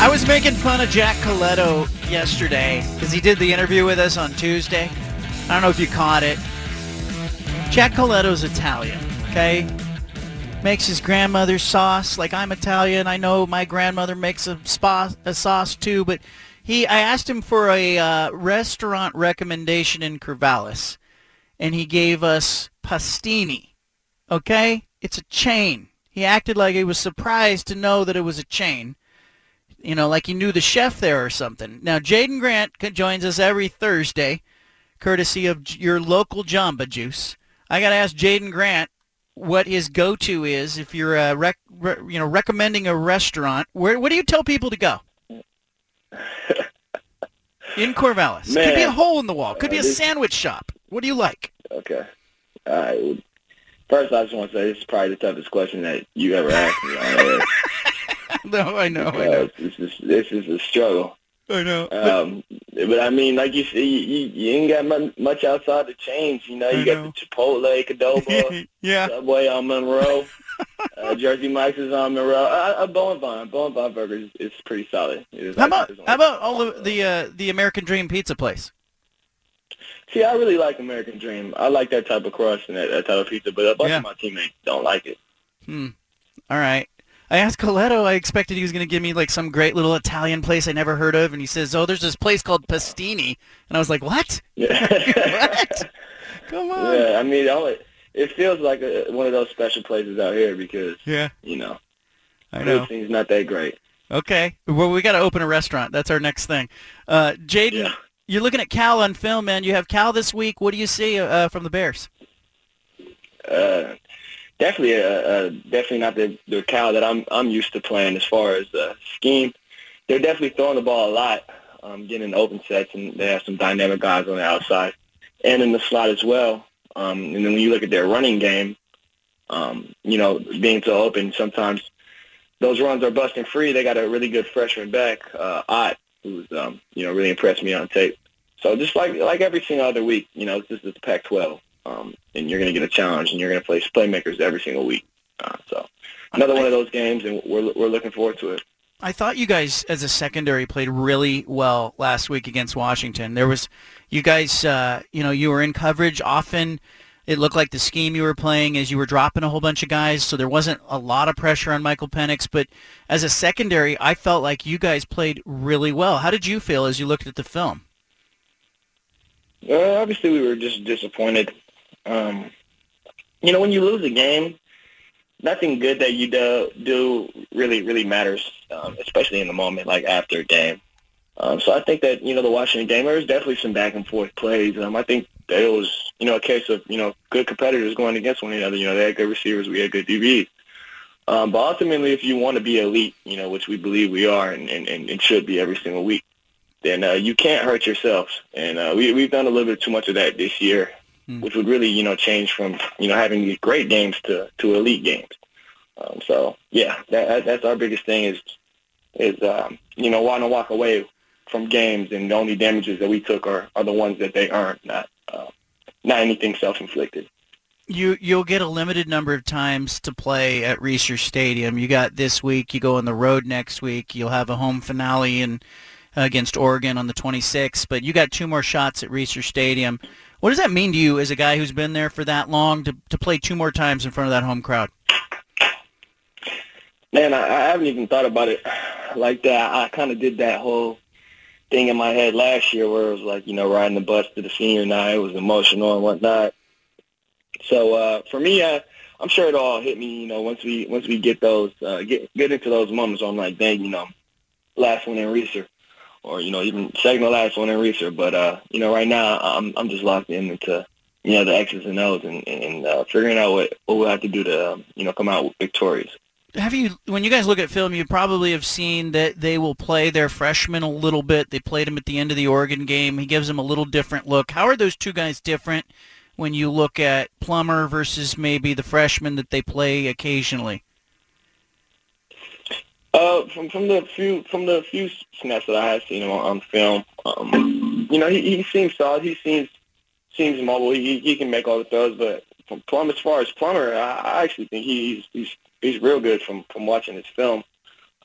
I was making fun of Jack Colletto yesterday because he did the interview with us on Tuesday. I don't know if you caught it. Jack Colletto's Italian, okay? Makes his grandmother's sauce. Like I'm Italian, I know my grandmother makes a, spa, a sauce too. But he, I asked him for a uh, restaurant recommendation in Corvallis, and he gave us Pastini. Okay, it's a chain. He acted like he was surprised to know that it was a chain you know, like he knew the chef there or something. Now, Jaden Grant joins us every Thursday, courtesy of your local Jamba Juice. I got to ask Jaden Grant what his go-to is if you're uh, rec- re- you know recommending a restaurant. Where where do you tell people to go? in Corvallis. Man. Could be a hole in the wall. Could be a Uh, sandwich shop. What do you like? Okay. All right. First, I just want to say this is probably the toughest question that you ever asked me on air. no, I know, I know, This is this is a struggle. I know. Um, but I mean, like you said, you, you, you ain't got mu- much outside the chains. You know, you I got know. the Chipotle, Qdoba, yeah. Subway on Monroe, uh, Jersey Mike's is on Monroe. Uh, uh, Bone Vine, Bowen Vine Burger is, is pretty solid. It is How about how about all of the uh, the American Dream Pizza place? See, I really like American Dream. I like that type of crust and that, that type of pizza, but a bunch Yeah. of my teammates don't like it. Hmm. All right. I asked Colletto. I expected he was going to give me like some great little Italian place I never heard of, and he says, "Oh, there's this place called Pastini," and I was like, "What? what? Come on." Yeah, I mean, I only- it feels like a, one of those special places out here because Yeah, you know, I know. seems not that great. Okay. Well, we got to open a restaurant. That's our next thing. Uh, Jaden, Yeah. you're looking at Cal on film, man. You have Cal this week. What do you see uh, from the Bears? Uh, definitely, uh, uh, definitely not the the Cal that I'm I'm used to playing as far as uh, scheme. They're definitely throwing the ball a lot, um, getting open sets, and they have some dynamic guys on the outside and in the slot as well. Um, and then when you look at their running game, um, you know, being so open, sometimes those runs are busting free. They got a really good freshman back, uh, Ott, who's um, you know really impressed me on tape. So just like like every single other week, you know, this is the Pac-12, um, and you're going to get a challenge, and you're going to play playmakers every single week. Uh, so another one of those games, and we're we're looking forward to it. I thought you guys, as a secondary, played really well last week against Washington. There was, you guys, uh, you know, you were in coverage often. It looked like the scheme you were playing is you were dropping a whole bunch of guys, so there wasn't a lot of pressure on Michael Penix. But as a secondary, I felt like you guys played really well. How did you feel as you looked at the film? Well, obviously, we were just disappointed. Um, you know, when you lose a game, nothing good that you do, do really, really matters, um, especially in the moment, like after a game. Um, so I think that, you know, the Washington game, there was definitely some back and forth plays. Um, I think that it was, you know, a case of, you know, good competitors going against one another. You know, they had good receivers, we had good DBs. Um, but ultimately, if you want to be elite, you know, which we believe we are and, and, and, should be every single week, then uh, you can't hurt yourselves. And uh, we, we've done a little bit too much of that this year, Hmm. which would really, you know, change from, you know, having these great games to, to elite games. Um, so, yeah, that, that, that's our biggest thing is, is um, you know, wanting to walk away from games and the only damages that we took are, are the ones that they earned, not, uh, not anything self-inflicted. You you'll get a limited number of times to play at Reser Stadium. You got this week. You go on the road next week. You'll have a home finale in against Oregon on the 26th. But you got two more shots at Reser Stadium. What does that mean to you as a guy who's been there for that long to to play two more times in front of that home crowd? Man, I, I haven't even thought about it like that. I kind of did that whole thing in my head last year where it was like, you know, riding the bus to the senior night. It was emotional and whatnot. So uh, for me, uh, I'm sure it'll all hit me, you know, once we once we get those uh, get get into those moments. I'm like, dang, you know, last one in Reser, or you know, even second to last one in Reser. But uh, you know, right now I'm I'm just locked in into you know the X's and O's and and uh, figuring out what what we'll have to do to um, you know come out victorious. have you when you guys look at film, you probably have seen that they will play their freshmen a little bit. They played him at the end of the Oregon game. He gives them a little different look. How are those two guys different when you look at Plummer versus maybe the freshman that they play occasionally? Uh, from from the few from the few snaps that I have seen him on, on film, um, you know, he, he seems solid. He seems seems mobile. He he can make all the throws, but from Plummer, as far as Plummer, I, I actually think he's he's he's real good from from watching his film.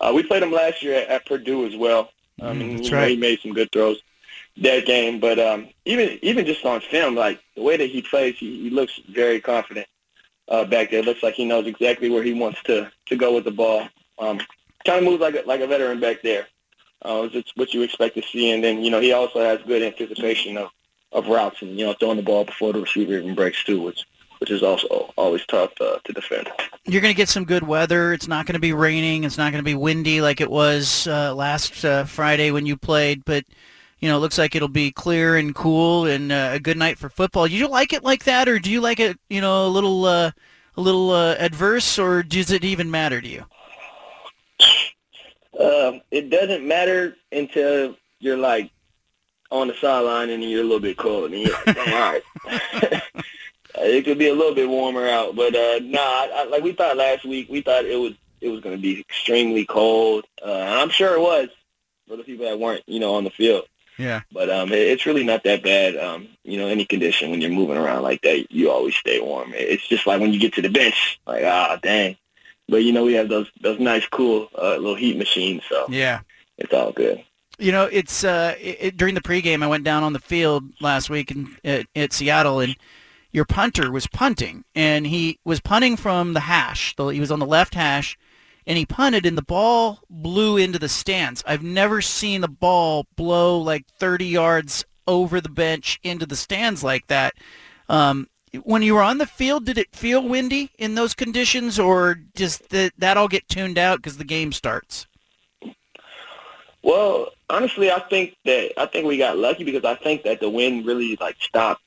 Uh, we played him last year at, at Purdue as well. Um, Mm, that's you know, right. he made some good throws that game. But um, even even just on film, like the way that he plays, he, he looks very confident uh, back there. looks like he knows exactly where he wants to to go with the ball. Um, kind of moves like a, like a veteran back there. Uh, it's what you expect to see. And then you know he also has good anticipation of of routes and you know throwing the ball before the receiver even breaks too, which which is also always tough uh, to defend. You're going to get some good weather. It's not going to be raining. It's not going to be windy like it was uh, last uh, Friday when you played. But you know, it looks like it'll be clear and cool and uh, a good night for football. Do you like it like that, or do you like it, you know, a little uh, a little uh, adverse, or does it even matter to you? Uh, it doesn't matter until you're like on the sideline and you're a little bit cold and you're like, "Dang, all right. it could be a little bit warmer out, but uh, nah, I, I, like we thought last week, we thought it was it was going to be extremely cold. Uh, and I'm sure it was for the people that weren't, you know, on the field. Yeah. But um, it, it's really not that bad. Um, you know, any condition when you're moving around like that, you always stay warm. It's just like when you get to the bench, like ah, dang. But you know, we have those those nice, cool uh, little heat machines, so Yeah. it's all good. You know, it's uh, it, during the pregame. I went down on the field last week in, at, at Seattle, and your punter was punting, and he was punting from the hash. The- He was on the left hash, and he punted, and the ball blew into the stands. I've never seen the ball blow like 30 yards over the bench into the stands like that. Um, when you were on the field, did it feel windy in those conditions, or just that that all get tuned out because the game starts? Well, honestly, I think that I think we got lucky because I think that the wind really like stopped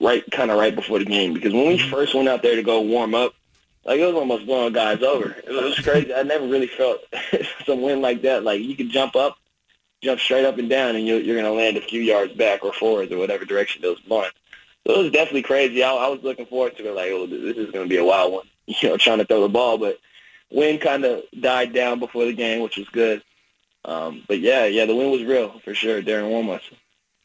right, kind of right before the game. Because when we mm-hmm. first went out there to go warm up, like it was almost blowing guys over. It was, crazy. I never really felt some wind like that. Like you could jump up, jump straight up and down, and you're you're gonna land a few yards back or forwards or whatever direction it was blowing. So it was definitely crazy. I, I was looking forward to it. Like, oh, this is gonna be a wild one. You know, trying to throw the ball, but wind kind of died down before the game, which was good. Um, but yeah, yeah, the wind was real for sure during warm-ups.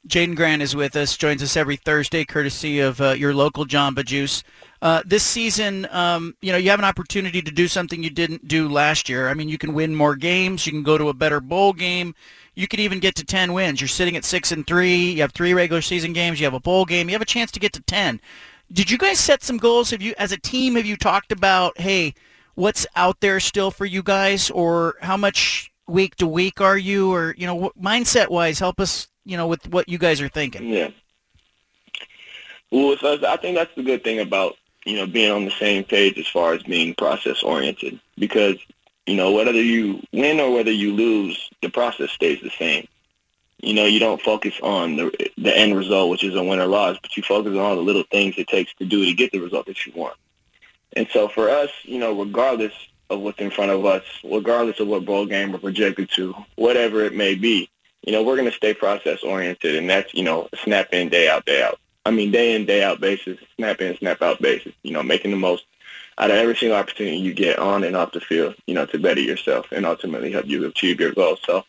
Jaden Grant is with us, joins us every Thursday, courtesy of uh, your local Jamba Juice. Uh, this season, um, you know, you have an opportunity to do something you didn't do last year. I mean, you can win more games. You can go to a better bowl game. You could even get to 10 wins. You're sitting at 6 and 3. You have three regular season games. You have a bowl game. You have a chance to get to 10. Did you guys set some goals? Have you, as a team, have you talked about, hey, what's out there still for you guys, or how much week to week are you, or you know, mindset wise, help us, you know, with what you guys are thinking. Yeah. Well, us, I think that's the good thing about you know being on the same page as far as being process oriented because you know whether you win or whether you lose, the process stays the same. You know, you don't focus on the the end result, which is a win or loss, but you focus on all the little things it takes to do to get the result that you want. And so for us, you know, regardless of what's in front of us, regardless of what bowl game we're projected to, whatever it may be, you know, we're going to stay process oriented, and that's you know, snap in, day out, day out. I mean, day in, day out basis, snap in, snap out basis. You know, making the most out of every single opportunity you get on and off the field. You know, to better yourself and ultimately help you achieve your goals. So,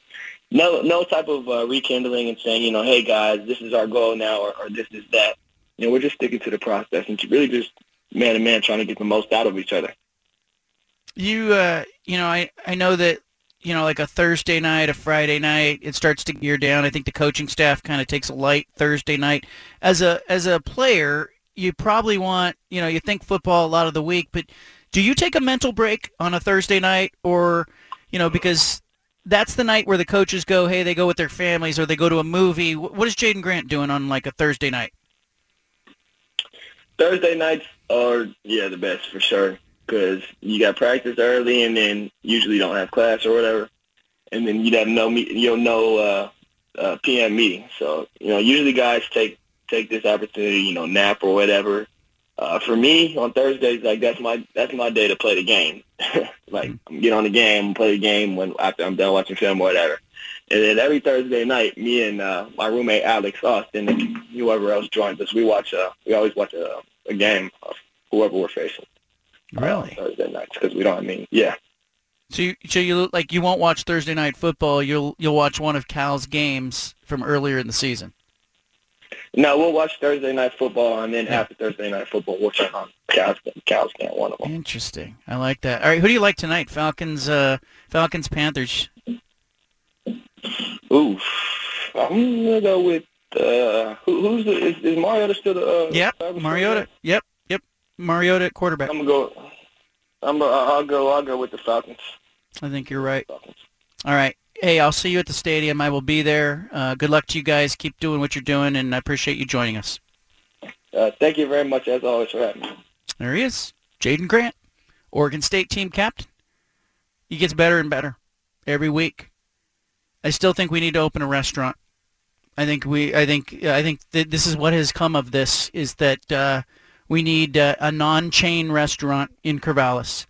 no, no type of uh, rekindling and saying, you know, hey guys, this is our goal now, or, or this is that. You know, we're just sticking to the process and really just man to man trying to get the most out of each other. You, uh, you know, I, I know that, you know, like a Thursday night, a Friday night, it starts to gear down. I think the coaching staff kind of takes a light Thursday night. As a as a player, you probably want, you know, you think football a lot of the week, but do you take a mental break on a Thursday night, or, you know, because that's the night where the coaches go, hey, they go with their families or they go to a movie. What is Jaden Grant doing on like a Thursday night? Thursday nights are yeah the best for sure because you got practice early and then usually don't have class or whatever, and then you have no meet you have no uh, uh, PM meeting. So you know usually guys take take this opportunity you know nap or whatever uh, for me on Thursdays, like that's my that's my day to play the game. like mm-hmm. get on the game, play the game when after I'm done watching film or whatever. And then every Thursday night, me and uh, my roommate Alex Austin and whoever else joins us, we watch. Uh, we always watch a, a game of whoever we're facing. Uh, really? Uh, Thursday nights because we don't. I mean, yeah. So you, so you like you won't watch Thursday night football. You'll you'll watch one of Cal's games from earlier in the season. No, we'll watch Thursday night football, and then yeah. after Thursday night football, we'll check on Cal's Cal's game. One of them. Interesting. I like that. All right, who do you like tonight? Falcons. Uh, Falcons. Panthers. Oof. I'm gonna go with uh, who, who's the is, is Mariota still the? Uh, yep, Mariota. Yep, yep. Mariota at quarterback. I'm gonna go. I'm. I'll go. I'll go with the Falcons. I think you're right. Falcons. All right. Hey, I'll see you at the stadium. I will be there. Uh, good luck to you guys. Keep doing what you're doing, and I appreciate you joining us. Uh, thank you very much, as always, for having me. There he is, Jaden Grant, Oregon State team captain. He gets better and better every week. I still think we need to open a restaurant. I think we. I think. I think that this is what has come of this is that uh, we need uh, a non-chain restaurant in Corvallis,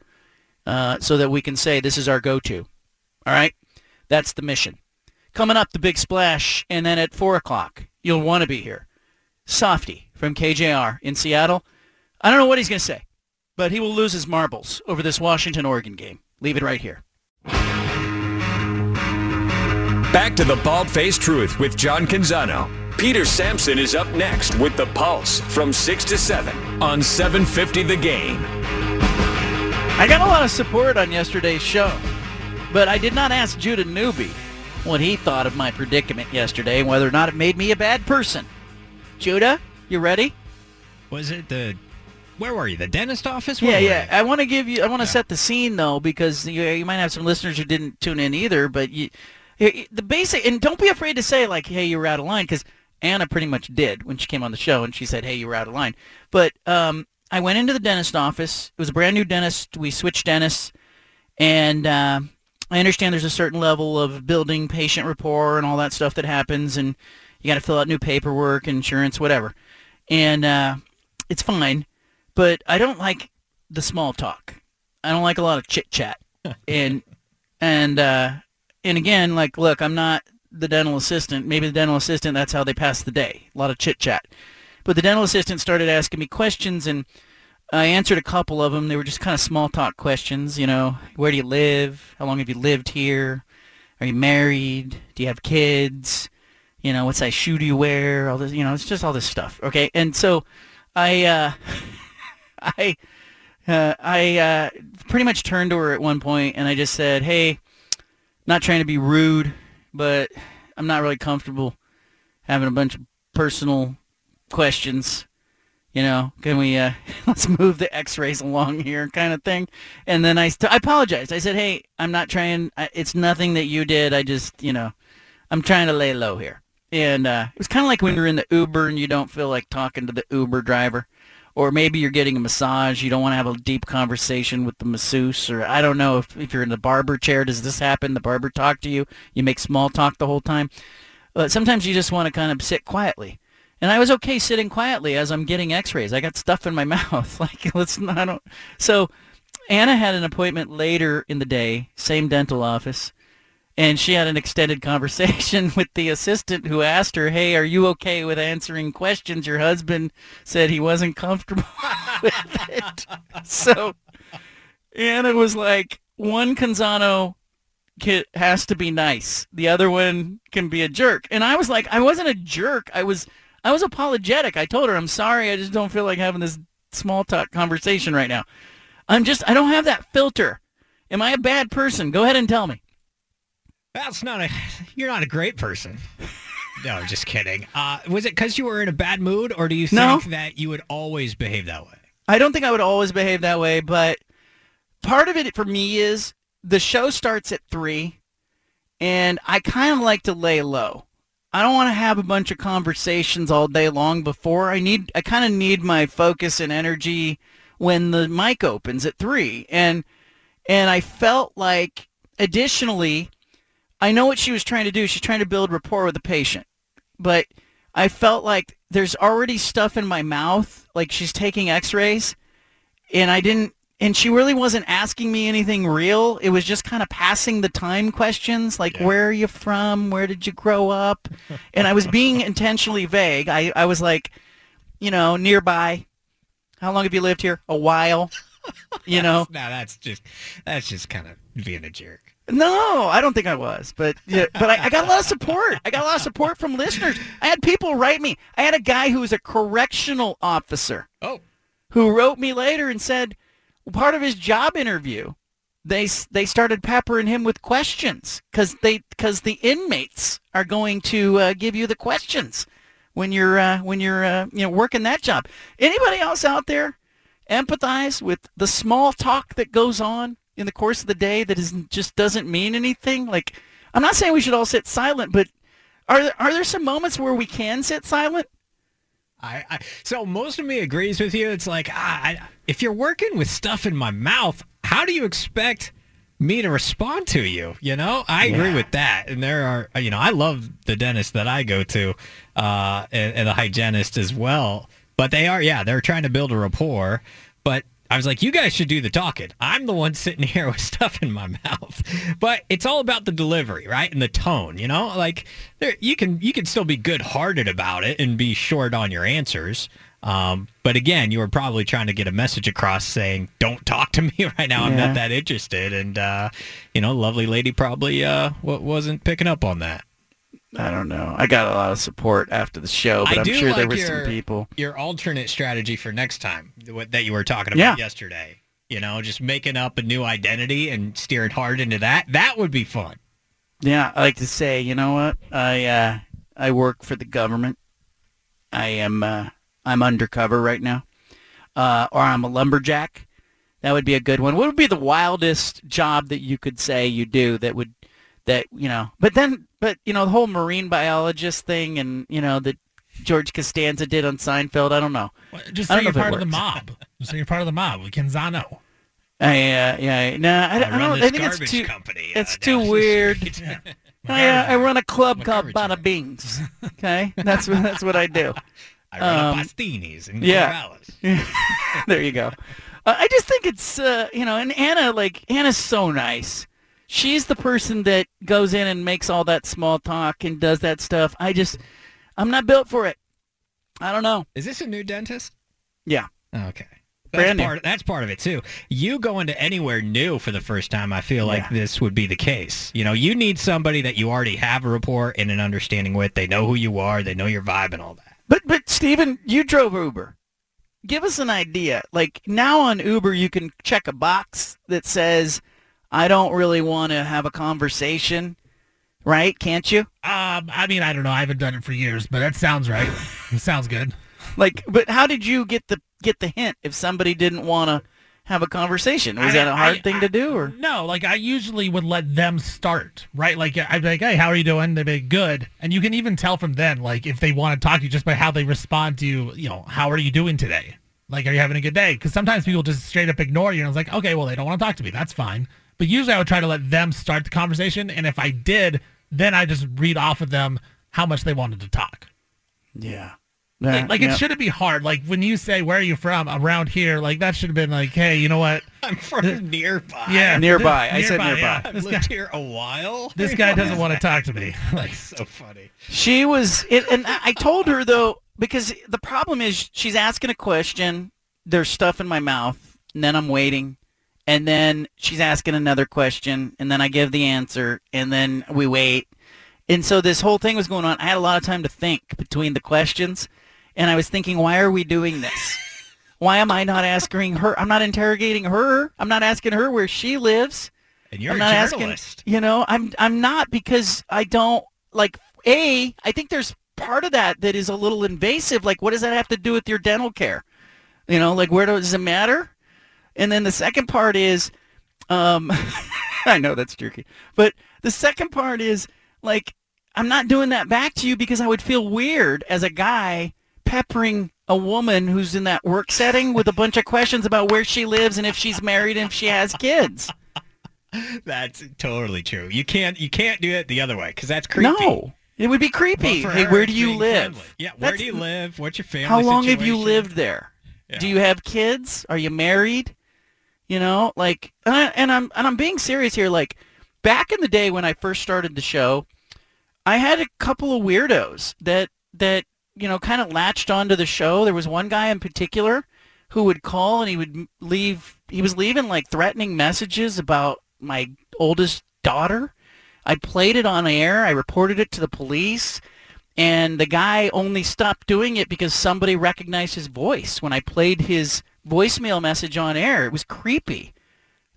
uh, so that we can say this is our go-to. All right. That's the mission. Coming up, the big splash, and then at 4 o'clock, you'll want to be here. Softy from KJR in Seattle. I don't know what he's going to say, but he will lose his marbles over this Washington-Oregon game. Leave it right here. Back to the bald-faced truth with John Canzano. Peter Sampson is up next with The Pulse from 6 to 7 on 750 The Game. I got a lot of support on yesterday's show. But I did not ask Judah Newby what he thought of my predicament yesterday and whether or not it made me a bad person. Judah, you ready? Was it the where were you? The dentist office? Where yeah, yeah. I want to give you. I want to yeah. set the scene though, because you, you might have some listeners who didn't tune in either. But you, the basic, and don't be afraid to say like, "Hey, you were out of line," because Anna pretty much did when she came on the show, and she said, "Hey, you were out of line." But um, I went into the dentist office. It was a brand new dentist. We switched dentists, and uh, I understand there's a certain level of building patient rapport and all that stuff that happens, and you got to fill out new paperwork, insurance, whatever. And uh, it's fine, but I don't like the small talk. I don't like a lot of chit chat. and and uh, and again, like, look, I'm not the dental assistant. Maybe the dental assistant, that's how they pass the day. A lot of chit chat. But the dental assistant started asking me questions, and I answered a couple of them. They were just kind of small talk questions. You know, where do you live? How long have you lived here? Are you married? Do you have kids? You know, what size shoe do you wear? All this, you know, it's just all this stuff. Okay, and so I, uh, I, uh, I uh, pretty much turned to her at one point, and I just said, "Hey, not trying to be rude, but I'm not really comfortable having a bunch of personal questions you know, can we uh, let's move the X-rays along here, kind of thing. And then I, st- I apologized. I said, hey, I'm not trying. I, it's nothing that you did. I just, you know, I'm trying to lay low here. And uh, it was kind of like when you're in the Uber and you don't feel like talking to the Uber driver, or maybe you're getting a massage. You don't want to have a deep conversation with the masseuse, or I don't know if if you're in the barber chair. Does this happen? The barber talk to you. You make small talk the whole time. But sometimes you just want to kind of sit quietly and I was okay sitting quietly as I'm getting X-rays. I got stuff in my mouth. like let's not. I don't. So Anna had an appointment later in the day, same dental office, and she had an extended conversation with the assistant who asked her, "Hey, are you okay with answering questions?" Your husband said he wasn't comfortable with it. So Anna was like, "One Canzano has to be nice. The other one can be a jerk." And I was like, "I wasn't a jerk. I was." I was apologetic. I told her, I'm sorry. I just don't feel like having this small talk conversation right now. I'm just, I don't have that filter. Am I a bad person? Go ahead and tell me. That's not a, you're not a great person. No, just kidding. Uh, was it because you were in a bad mood, or do you think no. that you would always behave that way? I don't think I would always behave that way, but part of it for me is the show starts at 3, and I kind of like to lay low. I don't want to have a bunch of conversations all day long before. I need I kind of need my focus and energy when the mic opens at 3. And and I felt like additionally I know what she was trying to do. She's trying to build rapport with the patient. But I felt like there's already stuff in my mouth, like she's taking x-rays, and I didn't and she really wasn't asking me anything real. It was just kind of passing the time questions, like yeah. where are you from? Where did you grow up? and I was being intentionally vague. I, I was like, you know, nearby. How long have you lived here? A while. You know. no, that's just that's just kind of being a jerk. No, I don't think I was, but yeah, but I, I, got a lot of support. I got a lot of support from listeners. I had people write me. I had a guy who was a correctional officer. Oh. Who wrote me later and said, part of his job interview, they they started peppering him with questions because they because the inmates are going to uh, give you the questions when you're uh, when you're uh, you know working that job. Anybody else out there empathize with the small talk that goes on in the course of the day that is just doesn't mean anything? Like I'm not saying we should all sit silent, but are there, are there some moments where we can sit silent? I, I so most of me agrees with you. It's like ah, I, if you're working with stuff in my mouth, how do you expect me to respond to you. You know, I yeah. agree with that. And there are, you know, I love the dentist that I go to, uh, and, and the hygienist as well. But they are, yeah, they're trying to build a rapport. But I was like, you guys should do the talking. I'm the one sitting here with stuff in my mouth. But it's all about the delivery, right? And the tone, you know? Like there you can you can still be good hearted about it and be short on your answers. Um, but again, you were probably trying to get a message across saying, "Don't talk to me right now. I'm not that interested." And uh, you know, lovely lady probably uh, wasn't picking up on that. I don't know. I got a lot of support after the show, but I am sure like there were your, some people. Your alternate strategy for next time that you were talking about yeah. yesterday. You know, just making up a new identity and steering hard into that. That would be fun. Yeah, I like to say, you know what? I uh, I work for the government. I am uh, I'm undercover right now, uh, or I'm a lumberjack. That would be a good one. What would be the wildest job that you could say you do that would that you know? But then, but you know, the whole marine biologist thing, and you know that George Costanza did on Seinfeld. I don't know. Well, just say you're part of the mob. Just say you're part of the mob with Canzano. I, uh, yeah, no, I, I, I don't. I think it's too. Company, uh, it's too weird. yeah. I, uh, I run a club called Bada Bings. Okay, that's that's what I do. I run um, a Pastinis in yeah. there you go. Uh, I just think it's uh, you know, and Anna like Anna's so nice. She's the person that goes in and makes all that small talk and does that stuff. I just I'm not built for it. I don't know. Is this a new dentist? Yeah. Oh, okay. That's Brand part, that's part of it too. You going to anywhere new for the first time, I feel like yeah. this would be the case. You know, you need somebody that you already have a rapport and an understanding with. They know who you are, they know your vibe and all that. But but Steven, you drove Uber. Give us an idea. Like now on Uber, you can check a box that says, "I don't really want to have a conversation." Right? Can't you? Um, I mean, I don't know. I haven't done it for years, but that sounds right. it sounds good. Like, but how did you get the get the hint if somebody didn't want to have a conversation. Was I, that a hard I, thing I, to do, or no? Like I usually would let them start, right? Like I'd be like, "Hey, how are you doing?" They'd be good, and you can even tell from then, like if they want to talk to you, just by how they respond to you. You know, how are you doing today? Like, are you having a good day? Because sometimes people just straight up ignore you, and it's like, okay, well, they don't want to talk to me. That's fine. But usually, I would try to let them start the conversation, and if I did, then I just read off of them how much they wanted to talk. Yeah. Yeah, like yeah. it shouldn't be hard. Like when you say where are you from around here, like that should have been like, hey, you know what? I'm from nearby. Yeah, nearby. I said nearby. Yeah. I've lived guy, here a while. This guy doesn't want to talk to me. Like so funny. She was, it, and I told her though because the problem is she's asking a question. There's stuff in my mouth, and then I'm waiting, and then she's asking another question, and then I give the answer, and then we wait. And so this whole thing was going on. I had a lot of time to think between the questions and I was thinking, why are we doing this? Why am I not asking her? I'm not interrogating her. I'm not asking her where she lives. And you're I'm not a journalist. Asking, you know, I'm I'm not because I don't like a. I think there's part of that that is a little invasive. Like, what does that have to do with your dental care? You know, like where does it matter? And then the second part is, um, I know that's jerky, but the second part is like I'm not doing that back to you because I would feel weird as a guy peppering a woman who's in that work setting with a bunch of questions about where she lives and if she's married and if she has kids. That's totally true. You can't you can't do it the other way because that's creepy. No, It would be creepy. Hey, her, where do you live? friendly. Yeah, where That's- do you live? What's your family How long have you lived there? Yeah. Do you have kids? Are you married? You know, like, and, I, and I'm and I'm being serious here. Like, back in the day when I first started the show, I had a couple of weirdos that that you know kind of latched onto the show. There was one guy in particular who would call and he would leave. He was leaving like threatening messages about my oldest daughter. I played it on air. I reported it to the police. And the guy only stopped doing it because somebody recognized his voice when I played his voicemail message on air. It was creepy.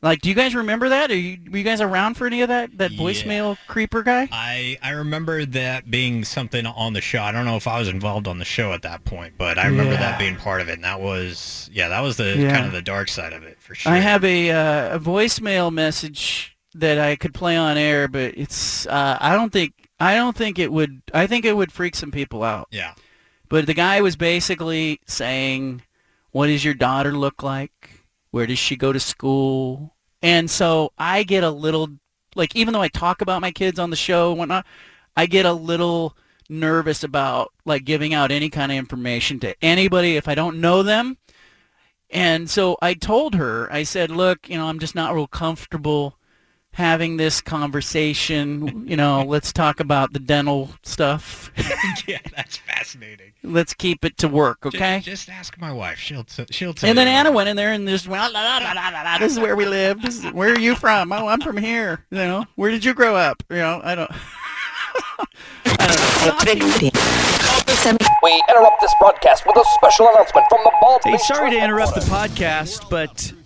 Like, do you guys remember that? Are you, were you guys around for any of that? That Yeah. voicemail creeper guy? I I remember that being something on the show. I don't know if I was involved on the show at that point, but I remember Yeah. that being part of it. And that was yeah, that was the Yeah. kind of the dark side of it for sure. I have a uh, a voicemail message that I could play on air, but it's uh, I don't think I don't think it would. I think it would freak some people out. yeah. But the guy was basically saying, "What does your daughter look like? Where does she go to school?" And so I get a little like, even though I talk about my kids on the show and whatnot, I get a little nervous about like giving out any kind of information to anybody if I don't know them. And so I told her, I said, "Look, you know, I'm just not real comfortable." Having this conversation you know let's talk about the dental stuff yeah, that's fascinating. let's keep it to work, okay? Just, ask my wife. She'll t- she'll tell and then. Anna went in there and just went, la, la, la, la, la, la, this is where we live. This is, where are you from? Oh, I'm from here. You know, where did you grow up? You know, I don't. We interrupt this broadcast with a special announcement from the Bald Hey, sorry to interrupt the podcast, but